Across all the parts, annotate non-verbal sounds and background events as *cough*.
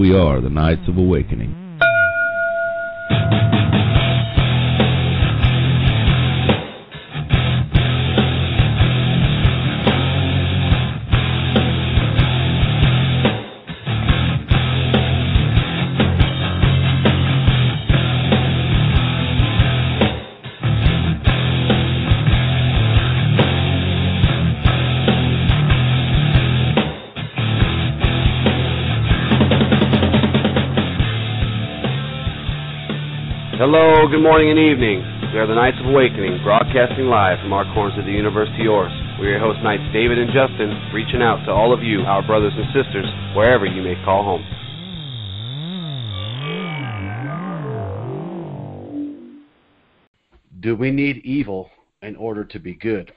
We are the Knights of Awakening. Good morning and evening. We are the Knights of Awakening, broadcasting live from our corners of the universe to yours. We are your hosts, Knights David and Justin, reaching out to all of you, our brothers and sisters, wherever you may call home. Do we need evil in order to be good?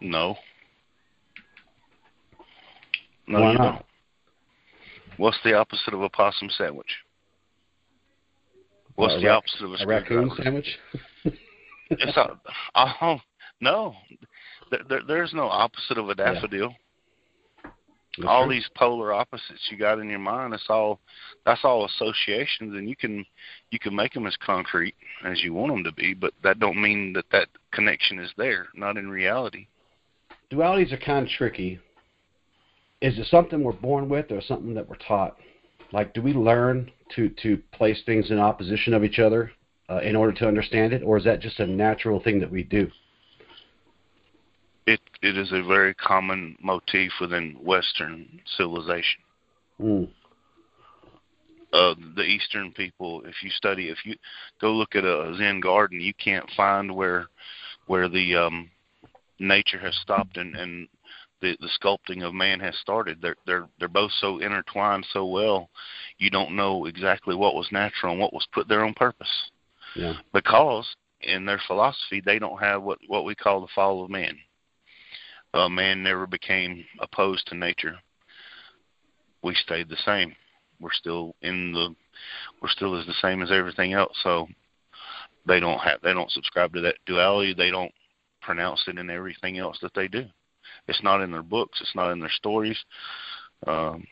No. No, Why you not? don't. What's the opposite of a possum sandwich? What's Uh, the opposite of a, A raccoon sandwich? *laughs* It's a, oh, no. There, there, there's no opposite of a daffodil. That's all true. these polar opposites you got in your mind, it's all that's all associations, and you can you can make them as concrete as you want them to be, but that don't mean that that connection is there, not in reality. Dualities are kind of tricky. Is it something we're born with or something that we're taught? Like, do we learn to, to place things in opposition of each other uh, in order to understand it, or is that just a natural thing that we do? It it is a very common motif within Western civilization. Mm. uh, the Eastern people. If you study, if you go look at a Zen garden, you can't find where where the um, nature has stopped and, and the the sculpting of man has started. They're they're they're both so intertwined so well, you don't know exactly what was natural and what was put there on purpose. Yeah. Because in their philosophy, they don't have what what we call the fall of man. Uh, man never became opposed to nature. We stayed the same we're still in the we're still as the same as everything else so they don't have they don't subscribe to that duality they don't pronounce it in everything else that they do it's not in their books it's not in their stories um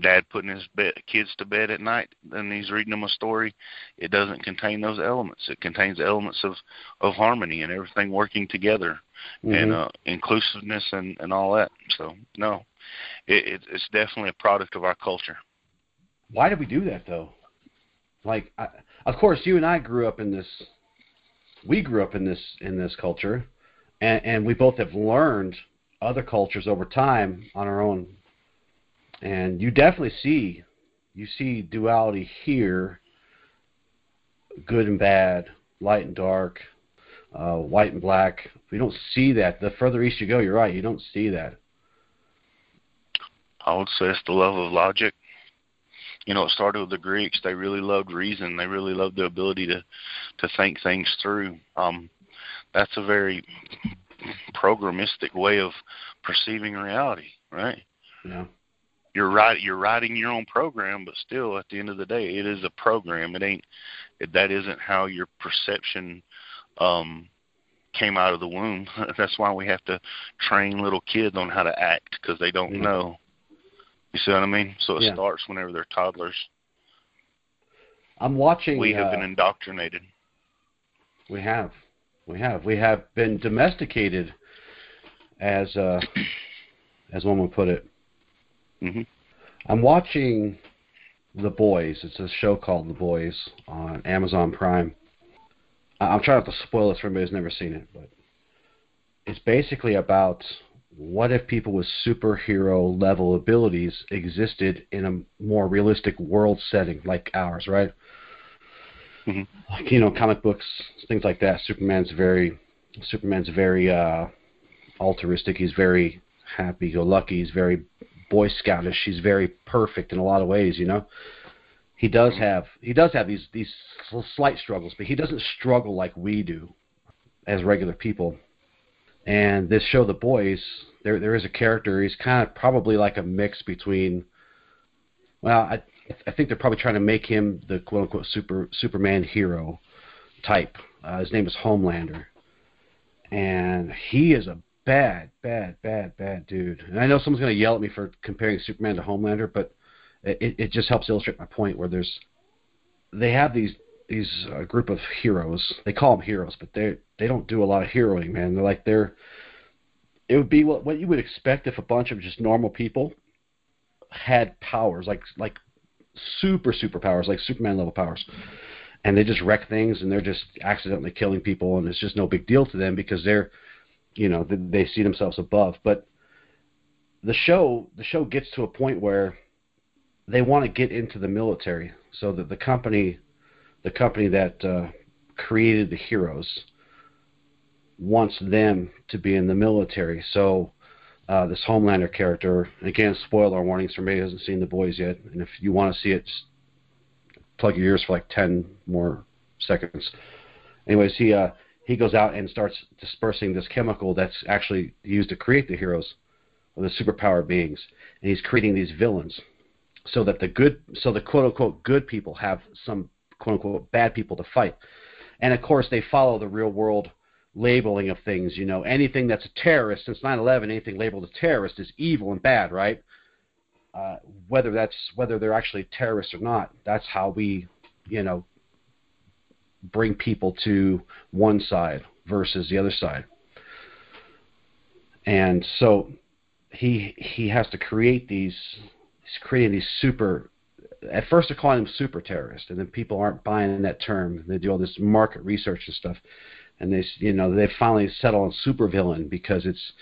dad putting his bed, kids to bed at night and he's reading them a story it doesn't contain those elements it contains elements of of harmony and everything working together and Mhm. uh inclusiveness and and all that so no it, it it's definitely a product of our culture Why do we do that though? Like, I, of course, you and I grew up in this. We grew up in this in this culture, and, and we both have learned other cultures over time on our own. And you definitely see, you see duality here. Good and bad, light and dark, uh, white and black. We don't see that. The further east you go, you're right. You don't see that. I would say it's the love of logic. You know, it started with the Greeks. They really loved reason. They really loved the ability to to think things through. Um, that's a very programmistic way of perceiving reality, right? Yeah. You're right. You're writing your own program, but still, at the end of the day, it is a program. It ain't. It, that isn't how your perception um, came out of the womb. *laughs* That's why we have to train little kids on how to act because they don't Yeah. know. You see what I mean? So it Yeah. starts whenever they're toddlers. I'm watching. We have uh, been indoctrinated. We have, we have, we have been domesticated, as uh, as one would put it. hmm I'm watching The Boys. It's a show called The Boys on Amazon Prime. I'm trying not to spoil this for anybody who's never seen it, but it's basically about what if people with superhero level abilities existed in a more realistic world setting like ours, right? Mhm. Like you know, comic books, things like that. Superman's very, Superman's very uh, altruistic. He's very happy-go-lucky. He's very Boy Scoutish. He's very perfect in a lot of ways. You know, he does have he does have these these slight struggles, but he doesn't struggle like we do as regular people. And this show, The Boys, there there is a character. He's kind of probably like a mix between. Well, I I think they're probably trying to make him the quote unquote super Superman hero type. Uh, his name is Homelander, and he is a bad, bad, bad, bad dude. And I know someone's going to yell at me for comparing Superman to Homelander, but it, it just helps illustrate my point. Where there's they have these these uh, group of heroes. They call them heroes, but they they don't do a lot of heroing, man. They're like they're it would be what what you would expect if a bunch of just normal people had powers like like super super powers like Superman level powers. And they just wreck things, and they're just accidentally killing people, and it's just no big deal to them because they're, you know, they, they see themselves above. But the show, the show gets to a point where they want to get into the military, so that the company, the company that uh, created the heroes, wants them to be in the military. So uh, this Homelander character, again, spoiler warnings for me who hasn't seen The Boys yet, and if you want to see it, plug your ears for like 10 more seconds. Anyways, he uh, he goes out and starts dispersing this chemical that's actually used to create the heroes, or the superpower beings, and he's creating these villains, so that the good, so the quote unquote good people have some quote unquote bad people to fight, and of course they follow the real world labeling of things. You know, anything that's a terrorist since 9/11, anything labeled a terrorist is evil and bad, right? Uh, whether that's whether they're actually terrorists or not, that's how we, you know, bring people to one side versus the other side. And so he he has to create these he's creating these super at first they're calling them super terrorists and then people aren't buying that term. They do all this market research and stuff and they you know they finally settle on supervillain because it's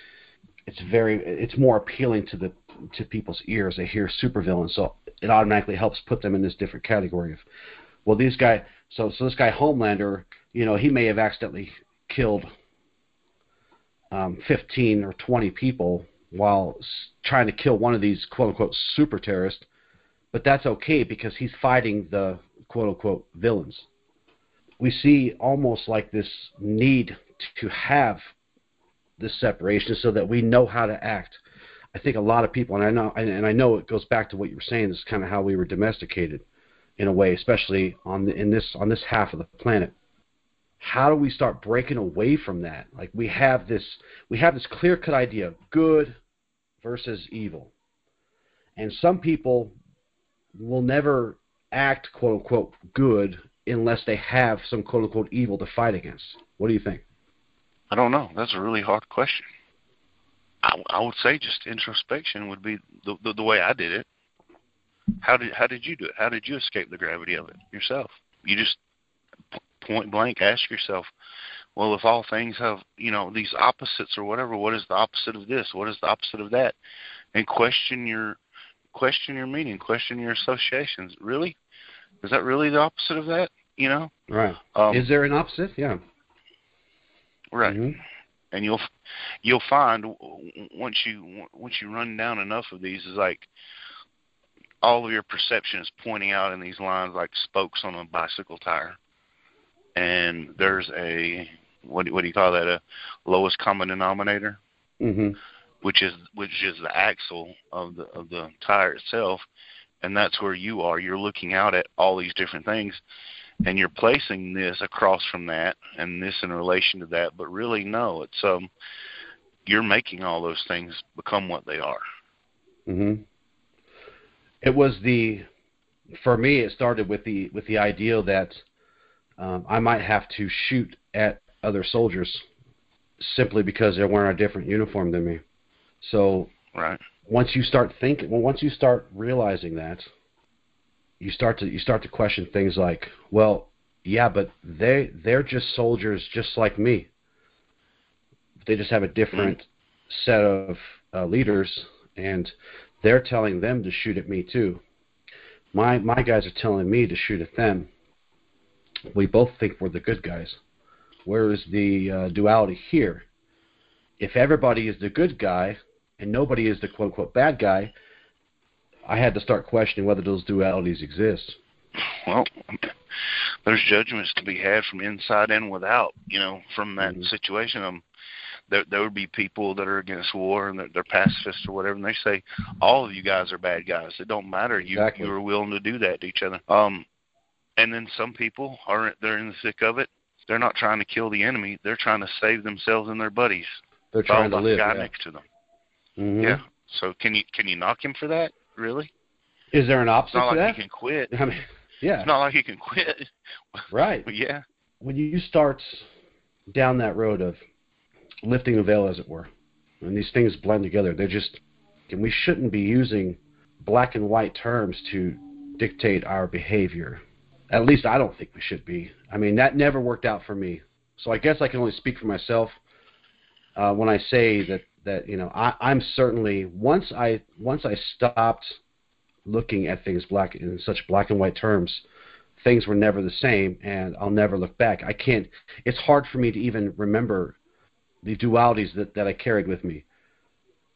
it's very it's more appealing to the to people's ears. They hear supervillain, so it automatically helps put them in this different category of well these guy so so this guy Homelander you know he may have accidentally killed um, 15 or 20 people while trying to kill one of these quote unquote super terrorists, but that's okay because he's fighting the quote unquote villains we see almost like this need to have this separation so that we know how to act. I think a lot of people, and I know, and I know it goes back to what you were saying. This is kind of how we were domesticated, in a way, especially on the, in this on this half of the planet. How do we start breaking away from that? Like we have this, we have this clear-cut idea of good versus evil, and some people will never act quote unquote good unless they have some quote unquote evil to fight against. What do you think? I don't know. That's a really hard question. I, I would say just introspection would be the, the the way I did it. How did how did you do it? How did you escape the gravity of it yourself? You just point blank ask yourself, well, if all things have you know these opposites or whatever, what is the opposite of this? What is the opposite of that? And question your question your meaning, question your associations. Really, is that really the opposite of that? You know? Right. Um, Is there an opposite? Yeah. Right. Mm-hmm. And you'll you'll find once you once you run down enough of these is like all of your perception is pointing out in these lines like spokes on a bicycle tire. And there's a what what do you call that a lowest common denominator? Mm-hmm. Which is which is the axle of the of the tire itself and that's where you are. You're looking out at all these different things, and you're placing this across from that, and this in relation to that. But really, no, it's um, you're making all those things become what they are. Mhm. It was the, for me, it started with the with the idea that um, I might have to shoot at other soldiers simply because they're wearing a different uniform than me. So right once you start thinking, well, once you start realizing that, you start to you start to question things like, well, yeah, but they they're just soldiers just like me. They just have a different mm-hmm. set of uh, leaders, and they're telling them to shoot at me too. My my guys are telling me to shoot at them. We both think we're the good guys. Where is the uh, duality here? If everybody is the good guy, and nobody is the quote unquote bad guy, I had to start questioning whether those dualities exist. Well, there's judgments to be had from inside and without. You know, from that mm-hmm. situation. Um, there there would be people that are against war and they're, they're pacifists or whatever, and they say all of you guys are bad guys. It don't matter. You exactly. you are willing to do that to each other. Um, and then some people aren't. they're in the thick of it. They're not trying to kill the enemy. They're trying to save themselves and their buddies. They're trying to live. guy yeah. next to them. Mhm. Yeah. So can you can you knock him for that? Really? Is there an It's not to like that? he can quit. *laughs* I mean, yeah, It's not like he can quit. *laughs* right. But yeah. when you start down that road of lifting the veil, as it were, and these things blend together, they're just, and we shouldn't be using black and white terms to dictate our behavior. At least I don't think we should be. I mean, that never worked out for me. So I guess I can only speak for myself uh, when I say that that you know I, I'm certainly once I once I stopped looking at things black in such black and white terms, things were never the same, and I'll never look back. I can't. It's hard for me to even remember the dualities that that I carried with me,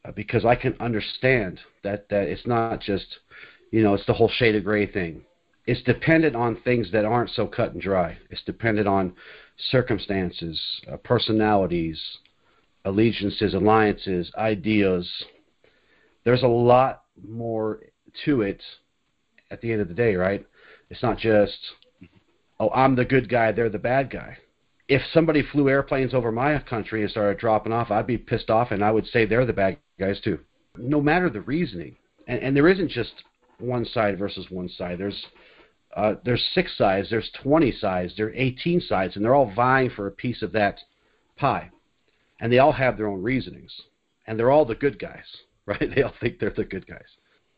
uh, because I can understand that that it's not just, you know, it's the whole shade of gray thing. It's dependent on things that aren't so cut and dry. It's dependent on circumstances, uh, personalities, allegiances, alliances, ideas. There's a lot more to it at the end of the day, right? It's not just, oh, I'm the good guy, they're the bad guy. If somebody flew airplanes over my country and started dropping off, I'd be pissed off and I would say they're the bad guys too. No matter the reasoning. And, and there isn't just one side versus one side. There's uh, there's six sides, there's 20 sides, there are 18 sides, and they're all vying for a piece of that pie. And they all have their own reasonings. And they're all the good guys, *laughs* right? They all think they're the good guys.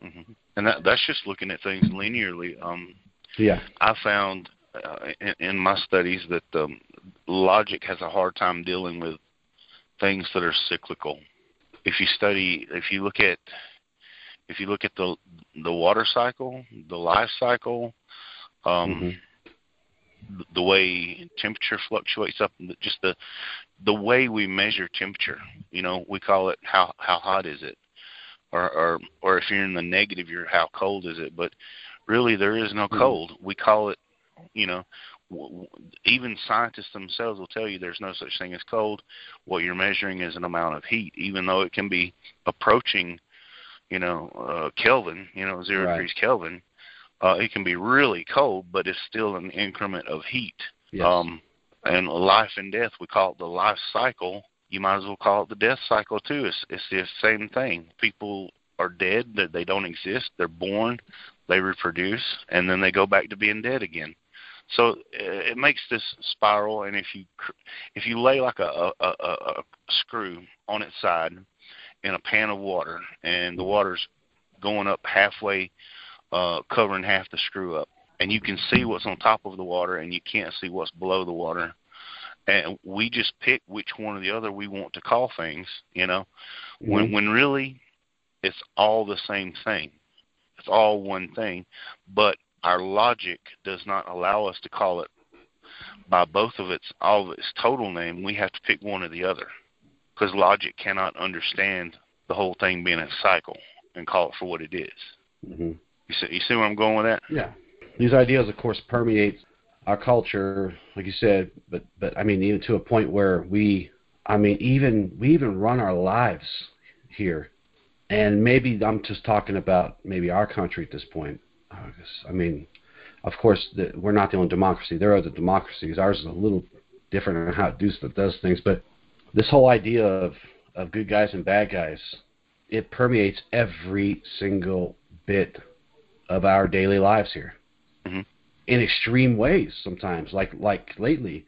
hmm And that that's just looking at things linearly. Um, Yeah. I found uh, in, in my studies that um, logic has a hard time dealing with things that are cyclical. If you study, if you look at, if you look at the the water cycle, the life cycle, um, Mhm. the way temperature fluctuates up, and just the the way we measure temperature. You know, we call it how how hot is it, or or or if you're in the negative, you're how cold is it. But really, there is no Mhm. cold. We call it, you know, w- w- even scientists themselves will tell you there's no such thing as cold. What you're measuring is an amount of heat, even though it can be approaching, you know, uh, Kelvin, you know, zero Right. degrees Kelvin. Uh, it can be really cold, but it's still an increment of heat. Yes. Um, and life and death, we call it the life cycle. You might as well call it the death cycle too. It's it's the same thing. People are dead; that they don't exist. They're born, they reproduce, and then they go back to being dead again. So uh, it makes this spiral. And if you if you lay like a a, a, a screw on its side in a pan of water, and the water's going up halfway, uh, covering half the screw up, and you can see what's on top of the water, and you can't see what's below the water. And we just pick which one or the other we want to call things, you know, when Mhm. when really it's all the same thing. It's all one thing, but our logic does not allow us to call it by both of its all of its total name. We have to pick one or the other because logic cannot understand the whole thing being a cycle and call it for what it is. Mhm. You see, you see where I'm going with that? Yeah. These ideas, of course, permeate our culture, like you said, but but I mean, even to a point where we, I mean, even we even run our lives here, and maybe I'm just talking about maybe our country at this point. I mean, of course, the, we're not the only democracy. There are other democracies. Ours is a little different on how it does does things, but this whole idea of of good guys and bad guys, it permeates every single bit of our daily lives here Mhm. in extreme ways sometimes like like lately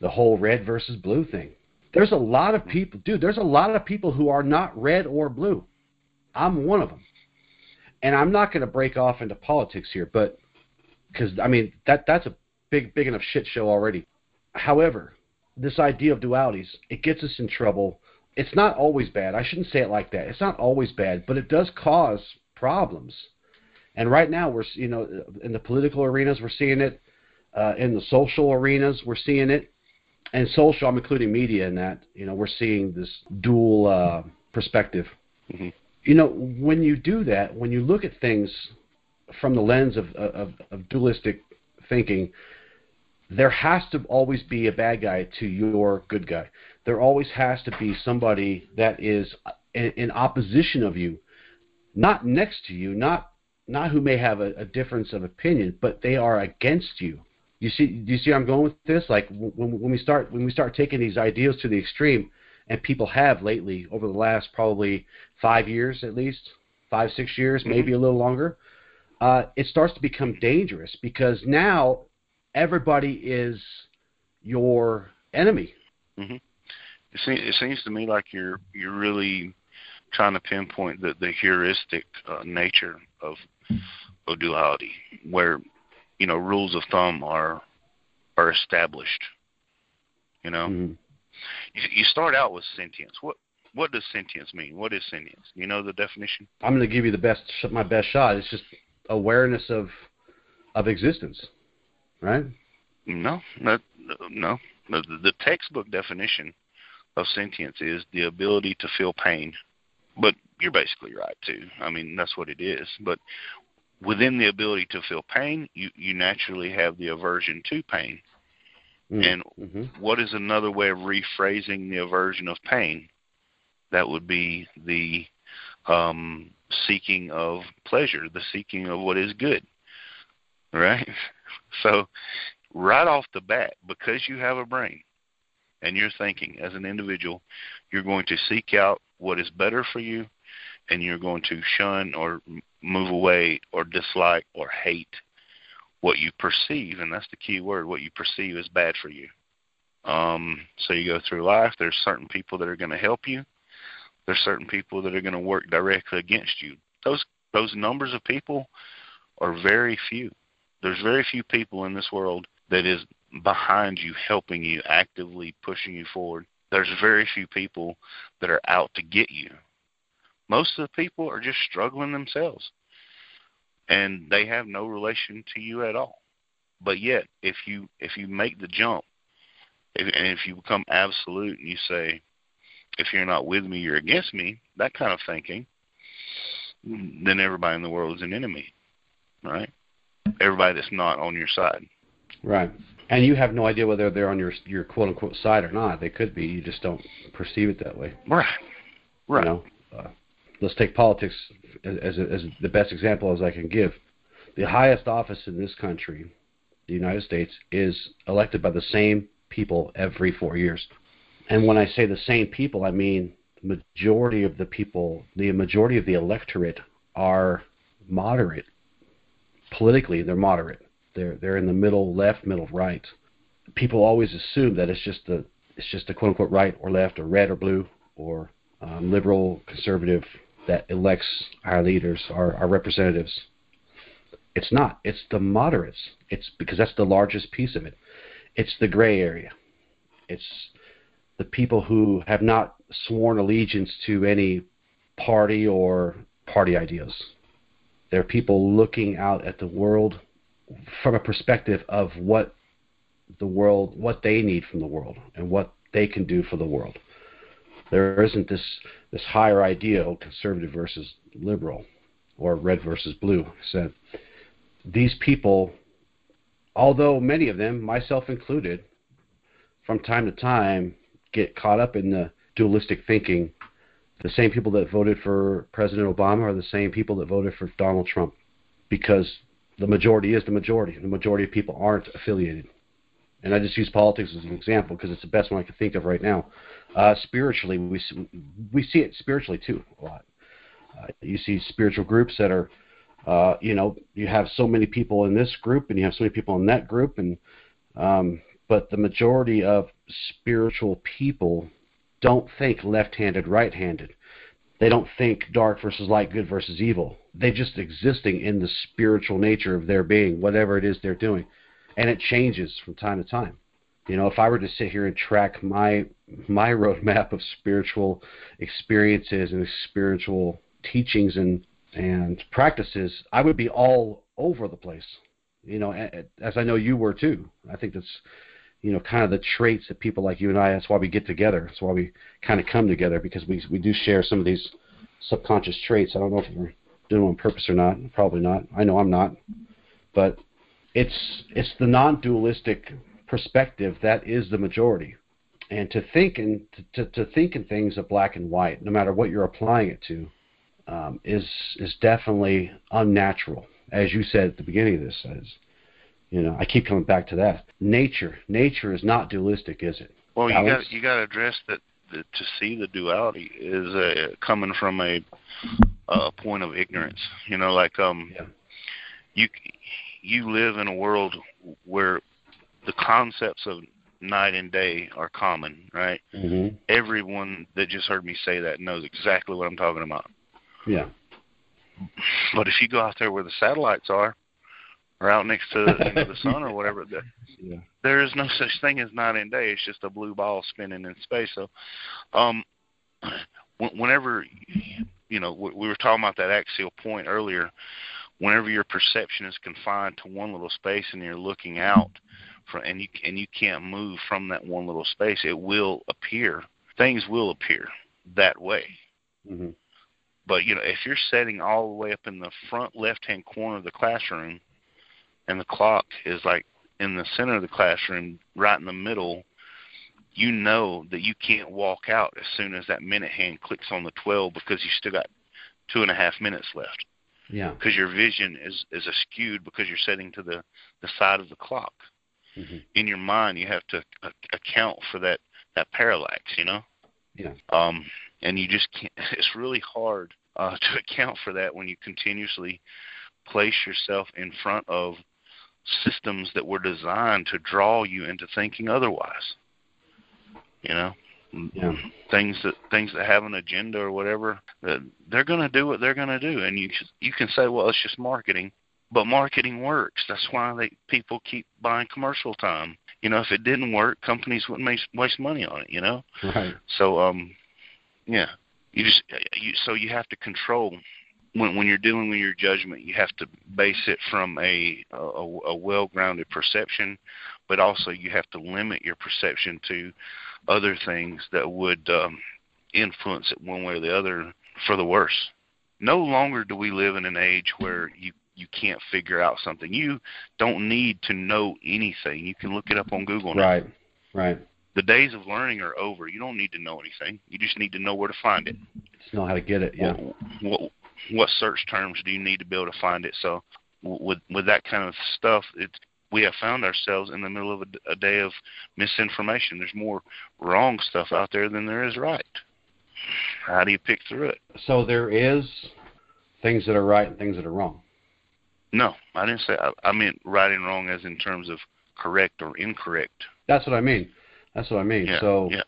the whole red versus blue thing. There's a lot of people dude there's a lot of people who are not red or blue. I'm one of them and i'm not going to break off into politics here but because i mean that that's a big big enough shit show already. However this idea of dualities it gets us in trouble. It's not always bad. I shouldn't say it like that. It's not always bad but it does cause problems and right now we're you know in the political arenas we're seeing it. Uh, in the social arenas we're seeing it. And social i'm including media in that. You know we're seeing this dual uh, perspective. Mhm. you know when you do that when you look at things from the lens of, of, of dualistic thinking there has to always be a bad guy to your good guy. There always has to be somebody that is in, in opposition of you not next to you not not who may have a, a difference of opinion but they are against you you see do you see where i'm going with this like when, when we start when we start taking these ideals to the extreme and people have lately over the last probably five years at least, five six years, Mm-hmm. maybe a little longer. Uh, it starts to become dangerous because now everybody is your enemy. It seems, it seems to me like you're you're really trying to pinpoint the the heuristic uh, nature of of duality, where you know rules of thumb are are established. You know, Mhm. you, you start out with sentience. What what does sentience mean? What is sentience? You know the definition? I'm going to give you the best sh- my best shot. It's just awareness of of existence, right? No, no, no. The, the textbook definition of sentience is the ability to feel pain. But you're basically right too. I mean, that's what it is. But within the ability to feel pain, you you naturally have the aversion to pain. Mm. And hmm what is another way of rephrasing the aversion of pain? That would be the um, seeking of pleasure, the seeking of what is good. Right? *laughs* So, right off the bat, because you have a brain and you're thinking as an individual, you're going to seek out what is better for you and you're going to shun or move away or dislike or hate what you perceive, and that's the key word, what you perceive is bad for you. Um, so you go through life, there's certain people that are going to help you. There's certain people that are going to work directly against you. Those those numbers of people are very few. There's very few people in this world that is behind you, helping you, actively pushing you forward. There's very few people that are out to get you. Most of the people are just struggling themselves, and they have no relation to you at all. But yet, if you if you make the jump, if, and if you become absolute and you say, if you're not with me, you're against me, that kind of thinking, then everybody in the world is an enemy, right? Everybody that's not on your side. Right. And you have no idea whether they're on your your quote unquote side or not. They could be. You just don't perceive it that way. Right. Right. You know, uh, let's take politics as, as, as the best example as I can give. The highest office in this country, the United States, is elected by the same people every four years. And when I say the same people, I mean the majority of the people, the majority of the electorate are moderate. Politically, they're moderate. They're they're in the middle left, middle right. People always assume that it's just the it's just a quote unquote right or left or red or blue or um, liberal, conservative that elects our leaders, our, our representatives. It's not. It's the moderates. It's because that's the largest piece of it. It's the gray area. It's the people who have not sworn allegiance to any party or party ideas. They're people looking out at the world from a perspective of what the world, what they need from the world, and what they can do for the world. There isn't this this higher ideal, conservative versus liberal, or red versus blue. So these people, although many of them, myself included, from time to time get caught up in the dualistic thinking. The same people that voted for President Obama are the same people that voted for Donald Trump because the majority is the majority. The majority of people aren't affiliated. And I just use politics as an example because it's the best one I can think of right now. Uh, spiritually, we we see it spiritually too a lot. Uh, you see spiritual groups that are, uh, you know, you have so many people in this group and you have so many people in that group, and um, but the majority of spiritual people don't think left-handed, right-handed. They don't think dark versus light, good versus evil. They're just existing in the spiritual nature of their being, whatever it is they're doing, and it changes from time to time. You know, if I were to sit here and track my my roadmap of spiritual experiences and spiritual teachings and and practices, I would be all over the place. You know, as I know you were too. I think that's you know kind of the traits that people like you and I. That's why we get together. That's why we kind of come together because we we do share some of these subconscious traits. I don't know if we're doing it on purpose or not. Probably not. I know I'm not. But it's it's the non-dualistic perspective that is the majority. And to think and to, to think in things of black and white, no matter what you're applying it to, um, is is definitely unnatural. As you said at the beginning of this, as you know, I keep coming back to that. Nature, nature is not dualistic, is it? Well, you got you got to address that the, to see the duality is uh, coming from a a point of ignorance. You know, like um, Yeah. you you live in a world where the concepts of night and day are common, right? Mhm. Everyone that just heard me say that knows exactly what I'm talking about. Yeah. But if you go out there where the satellites are, or out next to you know, the sun or whatever, the, *laughs* Yeah. there is no such thing as night and day. It's just a blue ball spinning in space. So, um, whenever you know we we were talking about that axial point earlier, whenever your perception is confined to one little space and you're looking out, from, and you and you can't move from that one little space, it will appear. Things will appear that way. Mhm. But you know, if you're sitting all the way up in the front left-hand corner of the classroom, and the clock is like in the center of the classroom, right in the middle, you know that you can't walk out as soon as that minute hand clicks on the 12 because you still got two and a half minutes left Yeah. because your vision is is askewed because you're setting to the the side of the clock. Mhm. In your mind, you have to account for that that parallax, you know. Yeah. Um, and you just can't. *laughs* It's really hard uh, to account for that when you continuously place yourself in front of systems that were designed to draw you into thinking otherwise. You know, Yeah. things that things that have an agenda or whatever, that they're going to do what they're going to do, and you you can say, well, it's just marketing, but marketing works. That's why they people keep buying commercial time. You know, if it didn't work, companies wouldn't make, waste money on it. You know, Right. so um, yeah, you just you so you have to control when when you're dealing with your judgment. You have to base it from a a, a well-grounded perception, but also you have to limit your perception to other things that would um, influence it one way or the other for the worse. No longer do we live in an age where you you can't figure out something. You don't need to know anything. You can look it up on Google now Right. Right. the days of learning are over. You don't need to know anything. You just need to know where to find it. Just know how to get it. Yeah. What, what what search terms do you need to be able to find it? So with with that kind of stuff, it's we have found ourselves in the middle of a, a day of misinformation. There's more wrong stuff out there than there is right. How do you pick through it? So there is things that are right and things that are wrong. No, I didn't say. I, I meant right and wrong as in terms of correct or incorrect. That's what I mean. That's what I mean. Yeah, so yeah.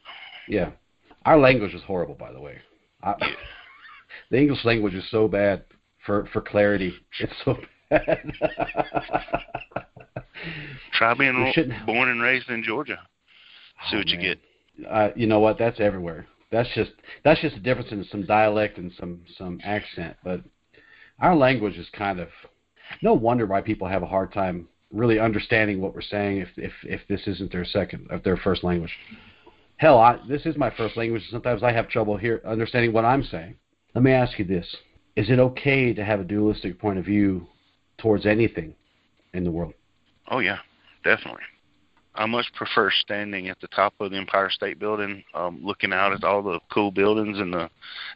yeah. Our language is horrible, by the way. I, Yeah. *laughs* the English language is so bad for for clarity. It's so bad. *laughs* Try being *laughs* ro- born and raised in Georgia. See Oh, what you get. Uh, you know what? That's everywhere. That's just that's just a difference in some dialect and some some accent. But our language is kind of no wonder why people have a hard time really understanding what we're saying if if if this isn't their second of their first language. Hell, I, this is my first language. Sometimes I have trouble here understanding what I'm saying. Let me ask you this: Is it okay to have a dualistic point of view towards anything in the world? Oh yeah, definitely. I much prefer standing at the top of the Empire State Building, um, looking out at all the cool buildings and the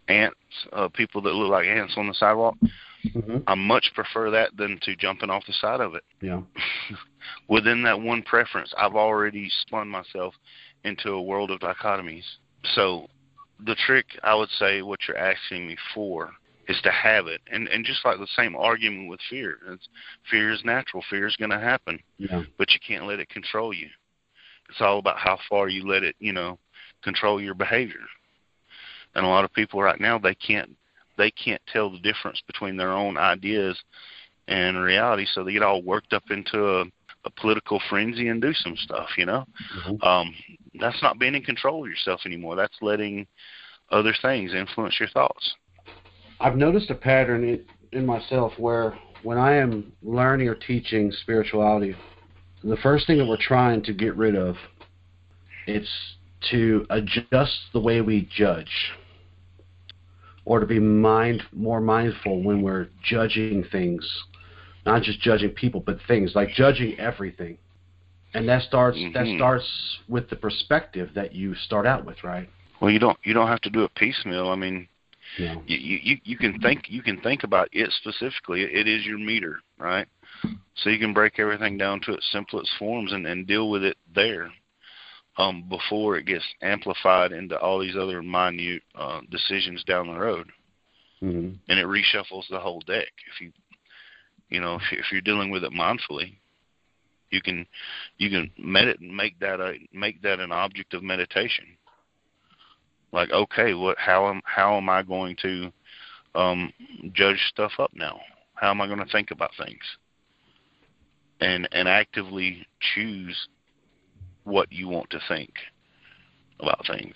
ants, uh, people that look like ants on the sidewalk. Mm-hmm. I much prefer that than to jumping off the side of it. Yeah. *laughs* Within that one preference, I've already spun myself into a world of dichotomies. So, the trick I would say, what you're asking me for, is to have it, and and just like the same argument with fear, it's, fear is natural. Fear is going to happen Yeah. but you can't let it control you. It's all about how far you let it, you know, control your behavior. And a lot of people right now they can't they can't tell the difference between their own ideas and reality, so they get all worked up into a, a political frenzy and do some stuff, you know. Mhm. Um, that's not being in control of yourself anymore. That's letting other things influence your thoughts. I've noticed a pattern in, in myself where when I am learning or teaching spirituality, the first thing that we're trying to get rid of it's to adjust the way we judge or to be mind more mindful when we're judging things not just judging people but things like judging everything and that starts that Mhm. starts with the perspective that you start out with right Well, you don't you don't have to do it piecemeal. I mean, yeah you, you you can think you can think about it specifically. It is your meter, right? So you can break everything down to its simplest forms and, and deal with it there. Um, before it gets amplified into all these other minute uh, decisions down the road, hmm and it reshuffles the whole deck. If you, you know, if, you- if you're dealing with it mindfully, you can you can medit make that a make that an object of meditation. Like, okay, what how am how am I going to um, judge stuff up now? How am I going to think about things? And and actively choose what you want to think about things.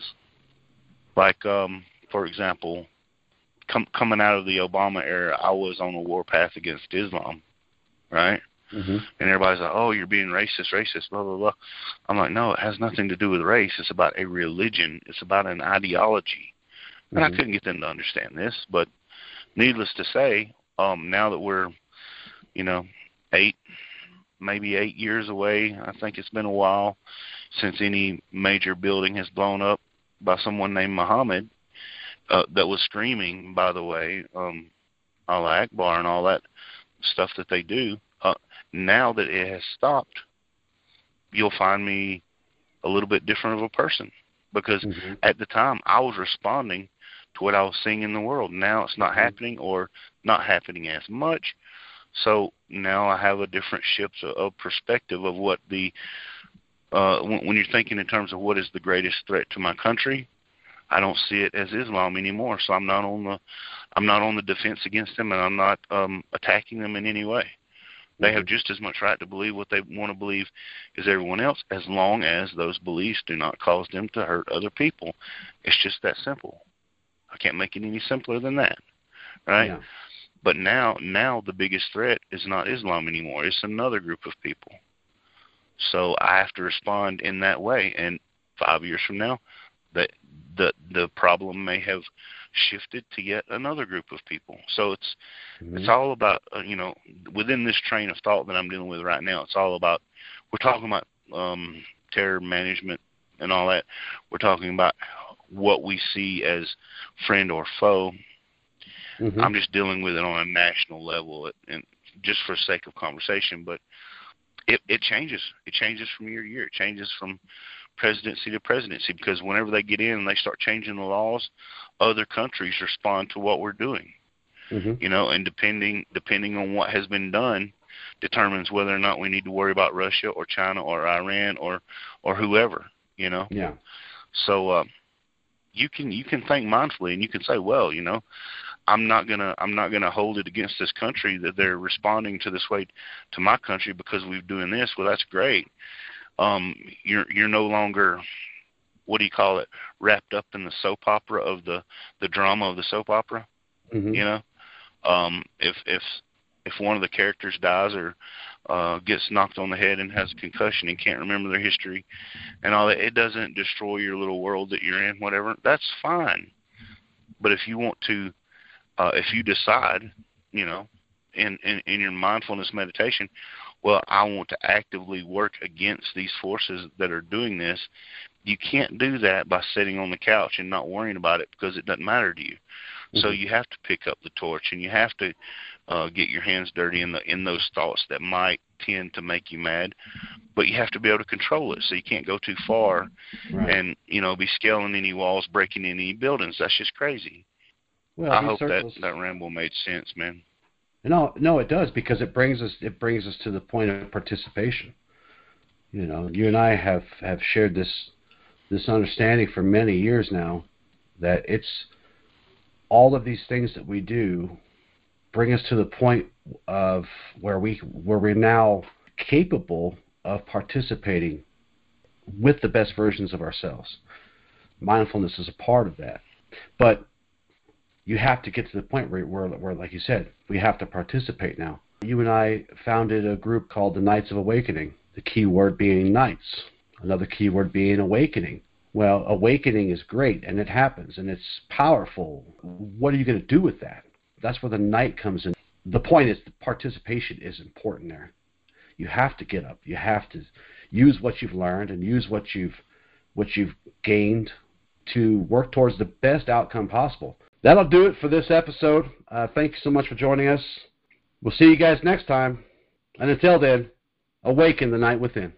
Like, um, for example, com- coming out of the Obama era, I was on a warpath against Islam, right? hmm And everybody's like, "Oh, you're being racist, racist, blah blah blah." I'm like, "No, it has nothing to do with race. It's about a religion. It's about an ideology." And I Mhm. couldn't get them to understand this, but needless to say, um, now that we're, you know, eight, maybe eight years away, I think it's been a while since any major building has blown up by someone named Muhammad uh, that was screaming, by the way, um, Allah Akbar and all that stuff that they do. Uh, now that it has stopped, you'll find me a little bit different of a person because hmm at the time I was responding to what I was seeing in the world. Now it's not Mhm. happening or not happening as much. So now I have a different shift of, perspective of what the uh, when, when you're thinking in terms of what is the greatest threat to my country. I don't see it as Islam anymore. So I'm not on the I'm not on the defense against them, and I'm not um, attacking them in any way. They have just as much right to believe what they want to believe as everyone else, as long as those beliefs do not cause them to hurt other people. It's just that simple. I can't make it any simpler than that, right? Yeah. But now, now the biggest threat is not Islam anymore. It's another group of people. So I have to respond in that way. And five years from now, the the the problem may have shifted to yet another group of people. So it's Mhm. it's all about uh, you know within this train of thought that I'm dealing with right now. It's all about we're talking about um, terror management and all that. We're talking about what we see as friend or foe. Mhm. I'm just dealing with it on a national level, and just for sake of conversation. But it it changes. It changes from year to year. It changes from presidency to presidency because whenever they get in and they start changing the laws, other countries respond to what we're doing Mhm. you know, and depending depending on what has been done determines whether or not we need to worry about Russia or China or Iran or or whoever, you know. Yeah. So uh, you can you can think mindfully and you can say, well, you know, I'm not gonna I'm not gonna hold it against this country that they're responding to this way to my country because we're doing this. Well, that's great. Um, you're you're no longer what do you call it wrapped up in the soap opera of the the drama of the soap opera Mhm. you know um if if if one of the characters dies or uh gets knocked on the head and has a concussion and can't remember their history and all that it doesn't destroy your little world that you're in whatever that's fine but if you want to uh if you decide you know in in, in your mindfulness meditation well i want to actively work against these forces that are doing this you can't do that by sitting on the couch and not worrying about it because it doesn't matter to you so Mhm. you have to pick up the torch and you have to uh, get your hands dirty in the in those thoughts that might tend to make you mad, but you have to be able to control it. So you can't go too far Right. and you know be scaling any walls, breaking any buildings. That's just crazy. Well, I hope circles, that that ramble made sense, man. No, no, it does because it brings us it brings us to the point of participation. You know, you and I have have shared this this understanding for many years now that it's all of these things that we do bring us to the point of where we where we're now capable of participating with the best versions of ourselves. Mindfulness is a part of that. But you have to get to the point where, where, where, like you said, we have to participate now. You and I founded a group called the Knights of Awakening, the key word being knights, another key word being awakening. Well, awakening is great and it happens and it's powerful. What are you going to do with that? That's where the knight comes in. The point is the participation is important there. You have to get up. You have to use what you've learned and use what you've what you've gained to work towards the best outcome possible. That'll do it for this episode. Uh, thank you so much for joining us. We'll see you guys next time. And until then, awaken the knight within.